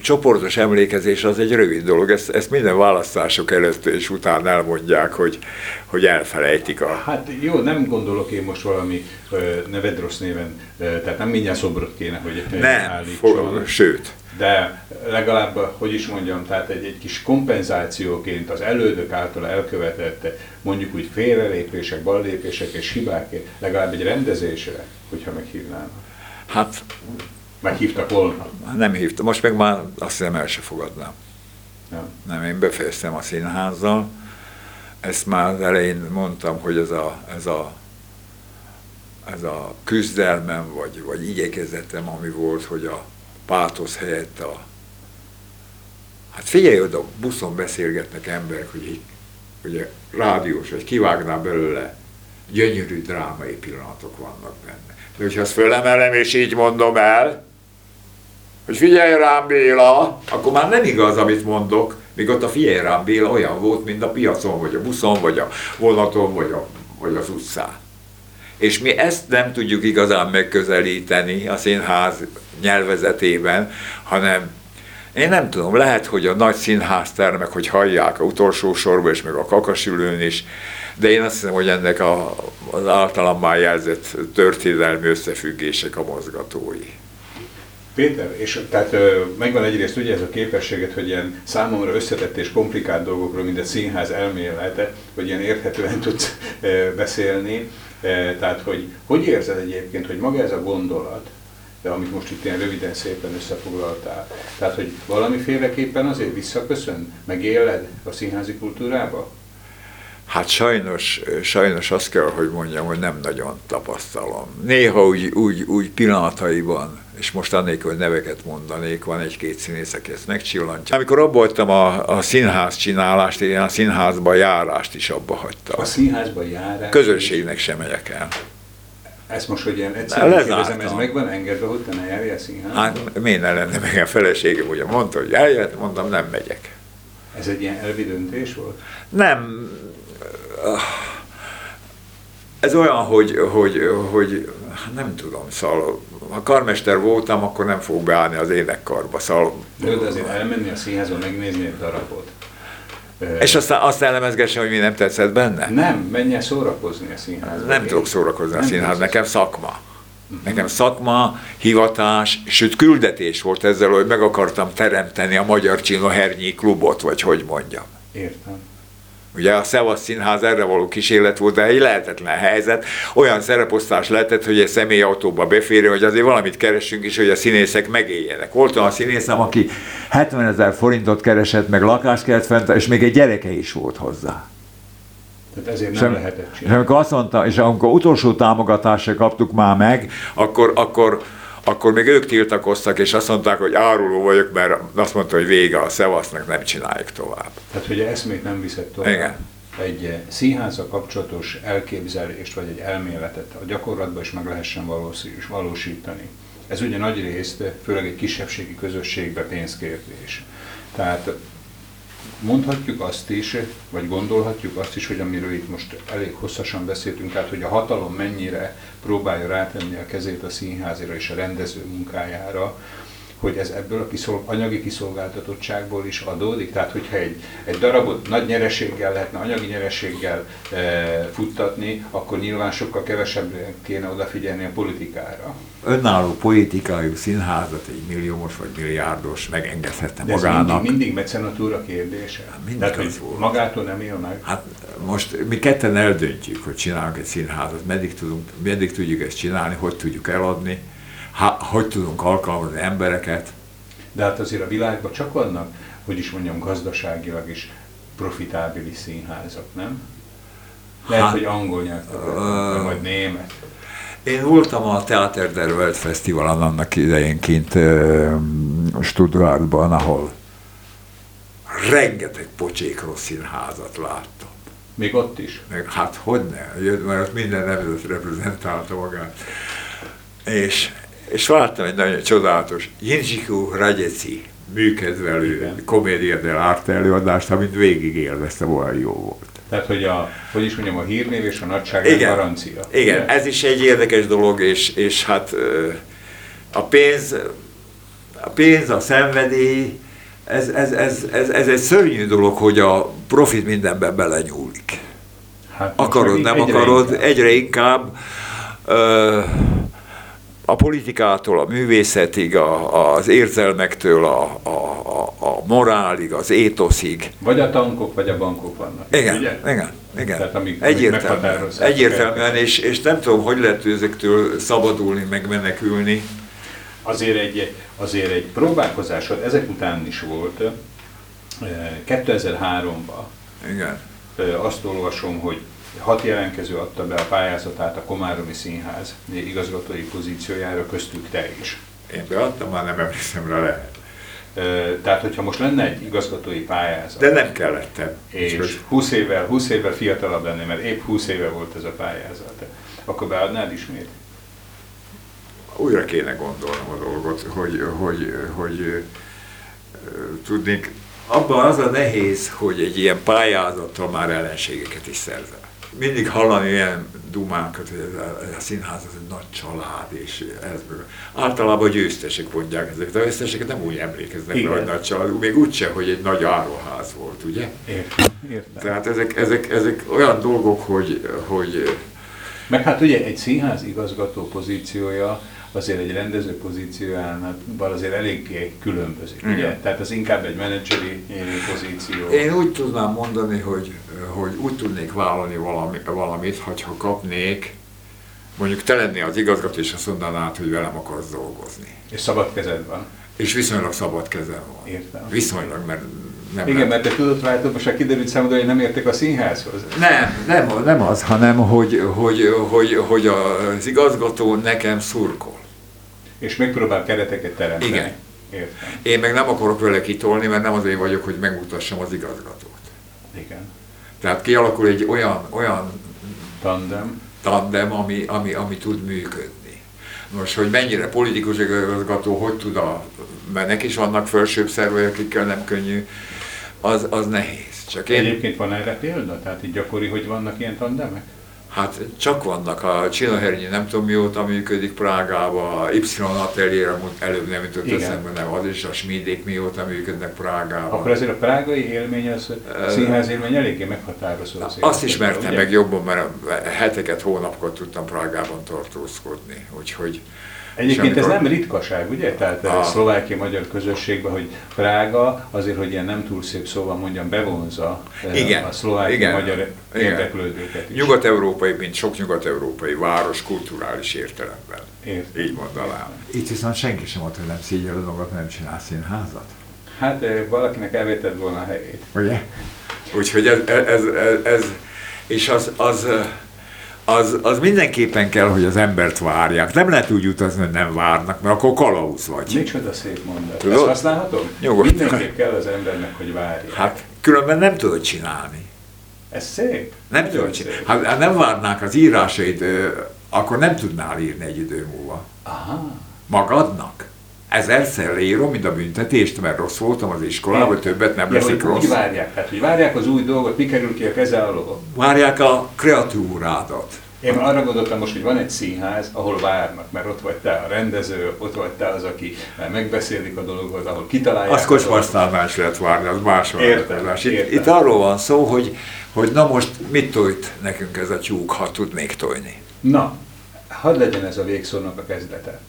csoportos emlékezés az egy rövid dolog. Ezt, ezt minden választások előtt és után elmondják, hogy, hogy elfelejtik a... Hát jó, nem gondolok én most valami neved rossz néven, tehát nem mindjárt szobrot kéne, hogy nem, állítson. sőt de legalább, hogy is mondjam, tehát egy, egy kis kompenzációként az elődök által elkövetett mondjuk úgy félrelépések, ballépések és hibák legalább egy rendezésre, hogyha meghívnának. Hát... Meghívtak volna? Nem hívtam, most meg már azt hiszem el se fogadnám. Nem. Nem, én befejeztem a színházzal, ezt már elején mondtam, hogy ez a, ez a, ez a küzdelmem, vagy, vagy igyekezetem, ami volt, hogy a, pátosz helyett a... Hát figyelj oda, buszon beszélgetnek emberek, hogy ugye rádiós, vagy kivágná belőle, gyönyörű drámai pillanatok vannak benne. De hogyha azt fölemelem és így mondom el, hogy figyelj rám Béla, akkor már nem igaz, amit mondok, míg ott a figyelj rám Béla olyan volt, mint a piacon, vagy a buszon, vagy a vonaton, vagy, a, vagy az utcán. És mi ezt nem tudjuk igazán megközelíteni a színház nyelvezetében, hanem én nem tudom, lehet, hogy a nagy színháztermek, hogy hallják a utolsó sorba, és meg a kakasülőn is, de én azt hiszem, hogy ennek a, az általam már jelzett történelmi összefüggések a mozgatói. Péter, és tehát megvan egyrészt ugye ez a képességet, hogy ilyen számomra összetett és komplikált dolgokról, mint a színház elmélete, hogy ilyen érthetően tudsz beszélni, tehát hogy hogy érzed egyébként, hogy maga ez a gondolat, de amit most itt ilyen röviden szépen összefoglaltál. Tehát, hogy valamiféleképpen azért visszaköszön, megéled a színházi kultúrába? Hát sajnos, sajnos azt kell, hogy mondjam, hogy nem nagyon tapasztalom. Néha úgy, úgy, úgy pillanataiban, és most annélkül, hogy neveket mondanék, van egy-két színész, aki ezt megcsillantja. Amikor abba hagytam a, a színház csinálást, én a színházba járást is abba hagytam. A színházba járás? Közönségnek sem megyek el. Ezt most, hogy ilyen egyszerűen kérdezem, ez megvan engedve, hogy te ne járj a színházba? Hát miért ne lenne meg a feleségem, ugye mondta, hogy eljött, mondtam, nem megyek. Ez egy ilyen elvi döntés volt? Nem. Ez olyan, hogy, hogy, hogy nem tudom, szóval ha karmester voltam, akkor nem fog beállni az énekkarba. Szóval, de azért elmenni a színházba, megnézni egy darabot. És aztán azt elemezgesse, hogy mi nem tetszett benne? Nem, menj el szórakozni a színházba. Nem tudok szórakozni nem a színház, nekem szakma. Uh-huh. Nekem szakma, hivatás, sőt küldetés volt ezzel, hogy meg akartam teremteni a Magyar Csino Hernyi klubot, vagy hogy mondjam. Értem. Ugye a Szevasz Színház erre való kísérlet volt, de egy lehetetlen helyzet. Olyan szereposztás lehetett, hogy egy személyautóba beférő, hogy azért valamit keressünk is, hogy a színészek megéljenek. Volt olyan színészem, aki 70 ezer forintot keresett, meg lakást kellett fent, és még egy gyereke is volt hozzá. Tehát ezért nem Sem, lehetett csinálni. És amikor azt mondta, és amikor utolsó támogatásra kaptuk már meg, akkor, akkor akkor még ők tiltakoztak, és azt mondták, hogy áruló vagyok, mert azt mondta, hogy vége a szevasznak, nem csináljuk tovább. Tehát, hogy eszmét nem viszed tovább. Igen. Egy eh, színházzal kapcsolatos elképzelést, vagy egy elméletet a gyakorlatban is meg lehessen valósítani. Ez ugye nagy részt, főleg egy kisebbségi közösségbe pénzkérdés. Tehát mondhatjuk azt is, vagy gondolhatjuk azt is, hogy amiről itt most elég hosszasan beszéltünk, tehát hogy a hatalom mennyire próbálja rátenni a kezét a színházira és a rendező munkájára, hogy ez ebből a kiszolg, anyagi kiszolgáltatottságból is adódik. Tehát, hogyha egy, egy darabot nagy nyereséggel lehetne, anyagi nyereséggel e, futtatni, akkor nyilván sokkal kevesebb kéne odafigyelni a politikára. Önálló politikájú színházat egy milliómos vagy milliárdos megengedhetne De magának. Ez mindig, mindig mecenatúra kérdése. Hát mindig Tehát, hogy volt. magától nem él meg. Hát most mi ketten eldöntjük, hogy csinálunk egy színházat, meddig, tudunk, meddig tudjuk ezt csinálni, hogy tudjuk eladni, ha, hogy tudunk alkalmazni embereket. De hát azért a világban csak vannak, hogy is mondjam, gazdaságilag is profitábilis színházak, nem? Lehet, hát, hogy angol uh, vagy német. Én voltam a Theater der Welt Fesztiválon annak idején kint Stuttgartban, ahol rengeteg pocsék rossz színházat láttam. Még ott is? Még, hát hogy ne, mert minden nemzet reprezentálta magát. És és láttam egy nagyon csodálatos Jinjiku Rajeci műkedvelő komédia arte előadást, amit végig élveztem, olyan jó volt. Tehát, hogy a, hogy is mondjam, a hírnév és a nagyság igen, garancia. Igen, ez is egy érdekes dolog, és, és hát a pénz, a pénz, a szenvedély, ez, ez, ez, ez, ez egy szörnyű dolog, hogy a profit mindenben belenyúlik. Hát akarod, nem egyre akarod, inkább. egyre inkább. Ö, a politikától, a művészetig, a, az érzelmektől, a, a, a, a morálig, az étoszig. Vagy a tankok, vagy a bankok vannak. Igen, ugye? igen, igen. Tehát, amik, egyértelműen, egyértelműen és, és nem tudom, hogy lehet ezektől szabadulni, meg menekülni. Azért egy, azért egy próbálkozásod ezek után is volt, 2003-ban. Eh, igen. Eh, azt olvasom, hogy hat jelentkező adta be a pályázatát a Komáromi Színház igazgatói pozíciójára, köztük te is. Én beadtam, már nem emlékszem rá lehet. Tehát, hogyha most lenne egy igazgatói pályázat. De nem kellettem. És 20 évvel, 20 évvel fiatalabb lenni, mert épp 20 éve volt ez a pályázat. Akkor beadnád ismét? Újra kéne gondolnom a dolgot, hogy, hogy, hogy, hogy tudnék, abban az a nehéz, hogy egy ilyen pályázattal már ellenségeket is szerzel mindig hallani ilyen dumákat, hogy a, színház az egy nagy család, és ez általában győztesek mondják ezeket. A győzteseket nem úgy emlékeznek Igen. hogy nagy család, még úgyse, hogy egy nagy áruház volt, ugye? Értem. Értem. Tehát ezek, ezek, ezek olyan dolgok, hogy, hogy meg hát ugye egy színház igazgató pozíciója azért egy rendező pozíciójánál azért eléggé különbözik, ugye? Tehát az inkább egy menedzseri pozíció. Én úgy tudnám mondani, hogy, hogy úgy tudnék vállalni valami, valamit, hogyha kapnék, mondjuk te lennél az igazgató, és azt mondanád, hogy velem akarsz dolgozni. És szabad kezed van. És viszonylag szabad kezem van. Értem. Viszonylag, mert nem, Igen, nem. mert te tudod rajta, most a kiderült számodra, hogy nem értek a színházhoz. Nem, nem, nem az, hanem hogy, hogy, hogy, hogy az igazgató nekem szurkol. És megpróbál kereteket teremteni. Igen. Értem. Én meg nem akarok vele kitolni, mert nem azért vagyok, hogy megmutassam az igazgatót. Igen. Tehát kialakul egy olyan, olyan tandem, tandem ami, ami, ami tud működni. Most, hogy mennyire politikus igazgató, hogy tud a, mert neki is vannak felsőbb szervei, akikkel nem könnyű, az, az nehéz. Csak én... Egyébként van erre példa? Tehát így gyakori, hogy vannak ilyen tandemek? Hát csak vannak, a Csinahernyi nem tudom mióta működik Prágában, a Y atelier előbb nem jutott eszembe, nem az is, a Smidék mióta működnek Prágában. Akkor azért a prágai élmény, az, a színház élmény eléggé meghatározó. Az azt ismertem meg jobban, mert heteket, hónapokat tudtam Prágában tartózkodni, úgyhogy Egyébként ez nem ritkaság, ugye? Tehát a szlovákia magyar közösségben, hogy Prága azért, hogy ilyen nem túl szép szóval mondjam, bevonza eh, igen, a szlovákia magyar igen. érdeklődőket is. Nyugat-európai, mint sok nyugat-európai város kulturális értelemben. Értem. Így mondanám. Itt viszont senki sem mondta, hogy nem szígyel a dolgot, nem csinál színházat. Hát eh, valakinek elvétett volna a helyét. Ugye? Úgyhogy ez, ez, ez, ez és az, az az, az mindenképpen kell, hogy az embert várják. Nem lehet úgy utazni, hogy nem várnak, mert akkor kalauz vagy. Micsoda szép mondat. Tudod? Ezt használhatom? Nyugodtan. Mindenképp kell az embernek, hogy várják. Hát különben nem tudod csinálni. Ez szép. Nem tudod csinálni. Ha hát nem várnák az írásaid, akkor nem tudnál írni egy idő múlva. Aha. Magadnak? Ezerszer leírom, mint a büntetést, mert rossz voltam az iskolában, többet nem ja, leszik rossz. Úgy várják, tehát hogy várják az új dolgot, mi kerül ki a keze alól? Várják a kreatúrádat. Én arra gondoltam most, hogy van egy színház, ahol várnak, mert ott vagy te a rendező, ott vagy te az, aki megbeszélik a dolgot, ahol kitalálják. Az kocsmasztálnál is lehet várni, az más. Értem, itt, értem. itt arról van szó, hogy, hogy na most mit tojt nekünk ez a tyúk, ha tud még tojni. Na, hadd legyen ez a végszónak a kezdete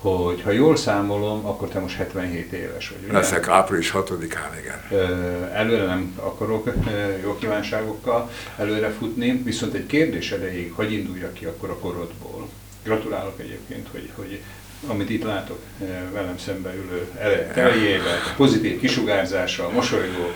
hogy ha jól számolom, akkor te most 77 éves vagy. Ugye? Leszek április 6-án, igen. Előre nem akarok jó kívánságokkal előre futni, viszont egy kérdés erejéig, hogy induljak ki akkor a korodból. Gratulálok egyébként, hogy, hogy amit itt látok velem szembe ülő elejével, pozitív kisugárzással, mosolygó,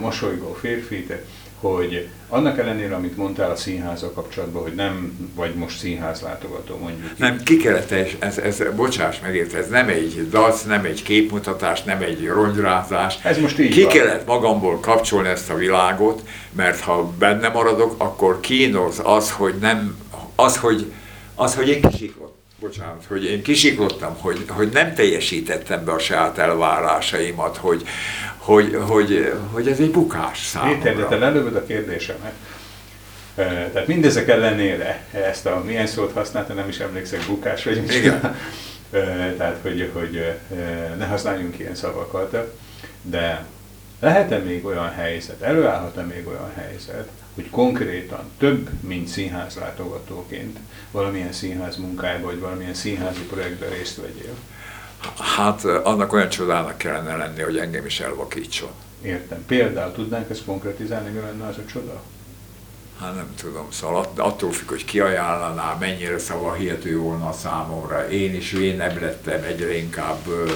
mosolygó férfit, hogy annak ellenére, amit mondtál a színházzal kapcsolatban, hogy nem vagy most színházlátogató mondjuk. Nem, ki kellett, ez, ez, bocsáss meg, ez nem egy dac, nem egy képmutatás, nem egy rongyrázás. Ez most így Ki van. kellett magamból kapcsolni ezt a világot, mert ha benne maradok, akkor kínoz az, hogy nem, az, hogy, az, hogy én kisiklott bocsánat, hogy én kisiklottam, hogy, hogy nem teljesítettem be a saját elvárásaimat, hogy, hogy, hogy, hogy ez egy bukás számomra. Te lelövöd a kérdésemet. Tehát mindezek ellenére ezt a milyen szót használta, nem is emlékszek, bukás vagy Igen. Tehát, hogy, hogy ne használjunk ilyen szavakat, de lehet-e még olyan helyzet, előállhat-e még olyan helyzet, hogy konkrétan több, mint színház látogatóként valamilyen színház munkájába, vagy valamilyen színházi projektben részt vegyél? Hát annak olyan csodának kellene lenni, hogy engem is elvakítson. Értem. Például tudnánk ezt konkretizálni, mi lenne az a csoda? Hát nem tudom, szóval attól függ, hogy ki ajánlaná, mennyire szava hihető volna számomra. Én is vénebb lettem, egyre inkább ö,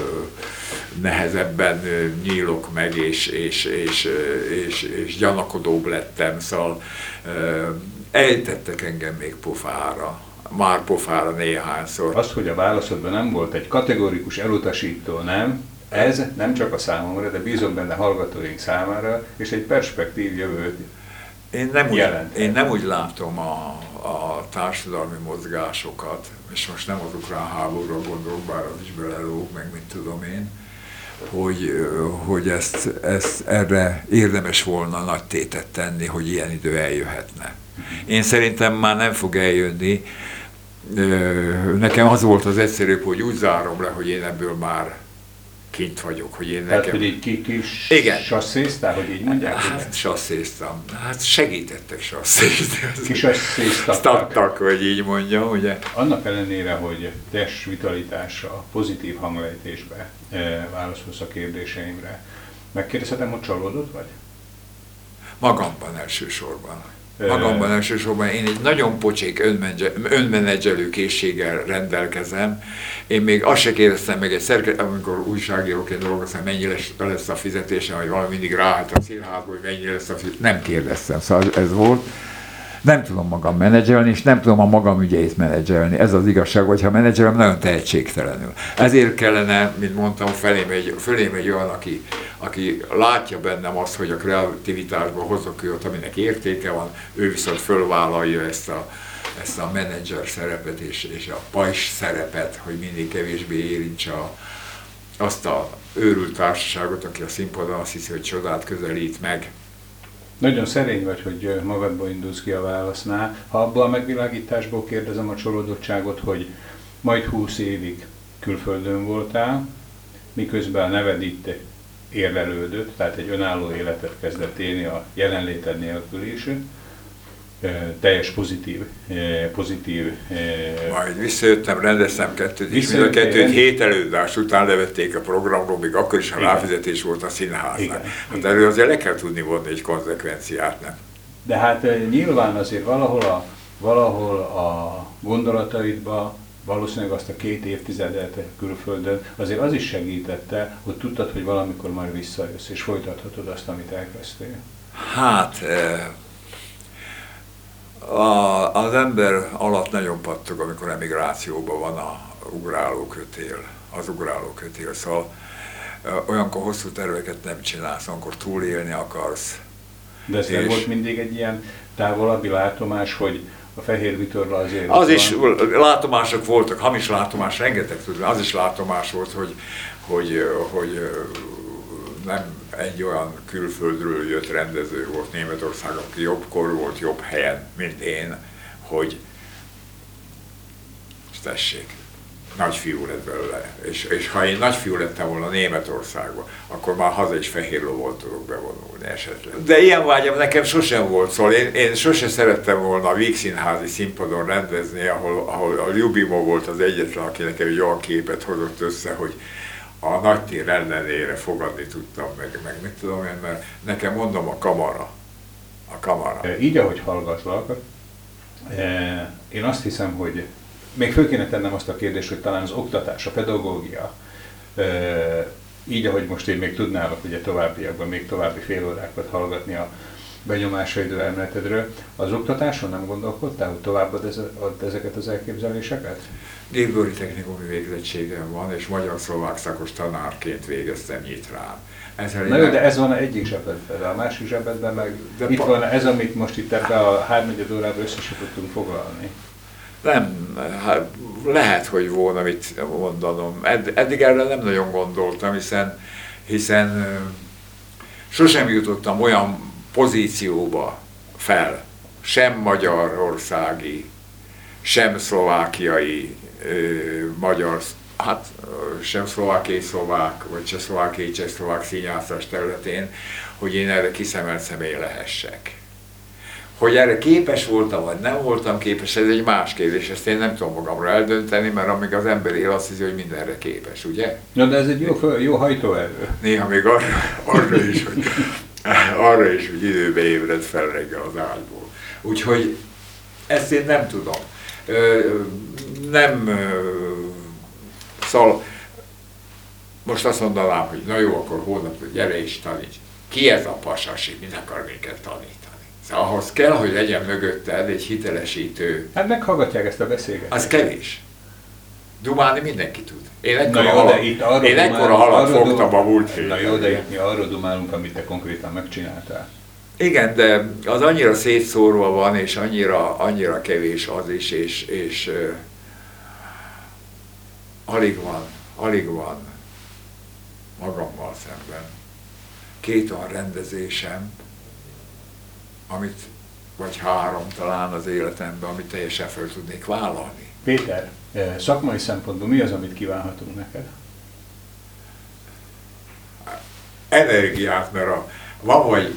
nehezebben ö, nyílok meg, és, és, és, és, és gyanakodóbb lettem, szóval ö, ejtettek engem még pofára már pofára néhányszor. Az, hogy a válaszodban nem volt egy kategorikus elutasító nem, ez nem csak a számomra, de bízom benne hallgatóink számára, és egy perspektív jövőt én nem, úgy, én nem úgy látom a, a társadalmi mozgásokat, és most nem az ukrán háborúra gondolok, bár az is belelóg, meg mint tudom én, hogy, hogy ezt, ezt erre érdemes volna nagy tétet tenni, hogy ilyen idő eljöhetne. Én szerintem már nem fog eljönni, nekem az volt az egyszerűbb, hogy úgy zárom le, hogy én ebből már kint vagyok, hogy én nekem... Tehát, hogy így kis Igen. sasszéztál, hogy így mondják? Hát sasszéztam. Hát segítettek sasszézni. Kisasszéztattak. hogy így mondjam, ugye? Annak ellenére, hogy test vitalitásra, pozitív hanglejtésbe e, válaszolsz a kérdéseimre, megkérdezhetem, hogy csalódott vagy? Magamban elsősorban magamban elsősorban én egy nagyon pocsék önmenedzselő készséggel rendelkezem. Én még azt se kérdeztem meg egy szerkezet, amikor újságíróként dolgoztam, mennyi lesz, lesz a fizetésem, vagy valami mindig ráállt a színházba, hogy mennyi lesz a fizetésem. Nem kérdeztem, szóval ez volt nem tudom magam menedzselni, és nem tudom a magam ügyeit menedzselni. Ez az igazság, hogyha menedzselem, nagyon tehetségtelenül. Ezért kellene, mint mondtam, felém egy, felém egy olyan, aki, aki látja bennem azt, hogy a kreativitásban hozok őt, aminek értéke van, ő viszont fölvállalja ezt a, ezt a menedzser szerepet és, és a pajs szerepet, hogy mindig kevésbé érintse a, azt a őrült társaságot, aki a színpadon azt hiszi, hogy csodát közelít meg, nagyon szerény vagy, hogy magadból indulsz ki a válasznál. Ha abból a megvilágításból kérdezem a csalódottságot, hogy majd 20 évig külföldön voltál, miközben a neved itt érlelődött, tehát egy önálló életet kezdett élni a jelenléted nélkül is, teljes pozitív, pozitív... Majd visszajöttem, rendeztem kettőt, és mind a kettőt hét előadás után levették a programról, még akkor is a ráfizetés volt a színháznak. Igen, hát igen. erről azért le kell tudni vonni egy konzekvenciát, nem? De hát nyilván azért valahol a, valahol a gondolataidba valószínűleg azt a két évtizedet külföldön, azért az is segítette, hogy tudtad, hogy valamikor majd visszajössz, és folytathatod azt, amit elkezdtél. Hát, a, az ember alatt nagyon pattog, amikor emigrációban van a ugráló kötél, az ugráló kötél. Szóval olyankor hosszú terveket nem csinálsz, amikor túlélni akarsz. De ez nem volt mindig egy ilyen távolabbi látomás, hogy a fehér vitorla azért Az ott is van. látomások voltak, hamis látomás, rengeteg tudom, az is látomás volt, hogy, hogy, hogy nem egy olyan külföldről jött rendező volt Németország, aki jobbkor volt, jobb helyen, mint én, hogy tessék, nagyfiú lett belőle. És, és ha én nagyfiú lettem volna Németországban, akkor már haza is fehér lovon tudok bevonulni esetleg. De ilyen vágyam nekem sosem volt, szóval én, én sose szerettem volna a Víg Színházi színpadon rendezni, ahol, ahol a Ljubimo volt az egyetlen, aki nekem egy olyan képet hozott össze, hogy a nagytér ellenére fogadni tudtam meg, meg mit tudom én, mert nekem mondom a kamara. A kamara. E, Így, ahogy hallgatlak, e, én azt hiszem, hogy még föl kéne tennem azt a kérdést, hogy talán az oktatás, a pedagógia, e, így, ahogy most én még tudnálok ugye továbbiakban, még további fél órákat hallgatni a benyomásaidról, elméletedről, az oktatáson nem gondolkodtál, hogy továbbad ez, ad ezeket az elképzeléseket? Gépbőri technikumi végzettségem van, és magyar-szlovák szakos tanárként végeztem nyitrán. Ezzel Na jó, de ez van egyik zsebedben, a másik zsebedben meg De itt van ez, amit most itt ebbe a háromnegyed órában össze se tudtunk foglalni. Nem, hát lehet, hogy volna mit mondanom. Edd, eddig erre nem nagyon gondoltam, hiszen, hiszen sosem jutottam olyan pozícióba fel, sem magyarországi, sem szlovákiai magyar, hát sem szlovákiai szlovák, vagy csehszlovákiai csehszlovák színjátszás területén, hogy én erre kiszemelt személy lehessek. Hogy erre képes voltam, vagy nem voltam képes, ez egy más kérdés, ezt én nem tudom magamra eldönteni, mert amíg az ember él, azt hiszi, hogy mindenre képes, ugye? Na de ez egy jó, jó hajtóerő. Néha még arra, arra is, hogy, arra is, hogy időbe ébred fel reggel az ágyból. Úgyhogy ezt én nem tudom. Nem, ö, szóval most azt mondanám, hogy na jó, akkor hónap, gyere és taníts. Ki ez a pasasi, mit akar minket tanítani? Szóval ahhoz kell, hogy legyen mögötted egy hitelesítő, Hát meghallgatják ezt a beszélgetést. az kevés. Dumálni mindenki tud. Én ekkora jó, halat, itt arról én dumálunk- halat arról fogtam a múlt héten. Na jó, de itt mi arról dumálunk, amit te konkrétan megcsináltál. Igen, de az annyira szétszórva van, és annyira, annyira kevés az is, és, és uh, alig van, alig van magammal szemben. Két olyan rendezésem, amit, vagy három talán az életemben, amit teljesen fel tudnék vállalni. Péter, eh, szakmai szempontból mi az, amit kívánhatunk neked? energiát, mert a, van vagy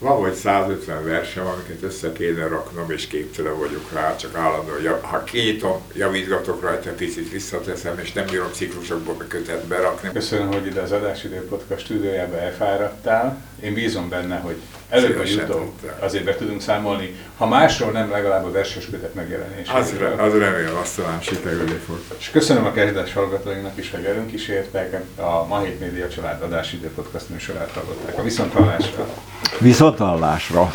van vagy 150 versem, amiket össze kéne raknom, és képtelen vagyok rá, csak állandóan, ha kinyitom, javítgatok rajta, picit visszateszem, és nem bírom ciklusokba kötet berakni. Köszönöm, hogy ide az Adásidő Podcast stúdiójába elfáradtál. Én bízom benne, hogy előbb tettem. azért be tudunk számolni, ha másról nem, legalább a verses kötet Az, megjelenéséről. az remélem, azt talán sikerülni fog. És köszönöm a kezdes hallgatóinknak is, hogy velünk kísértek. A Ma Hét Média Család Adásidő Podcast műsorát hallották. A viszonthallásra! Viszontlátásra!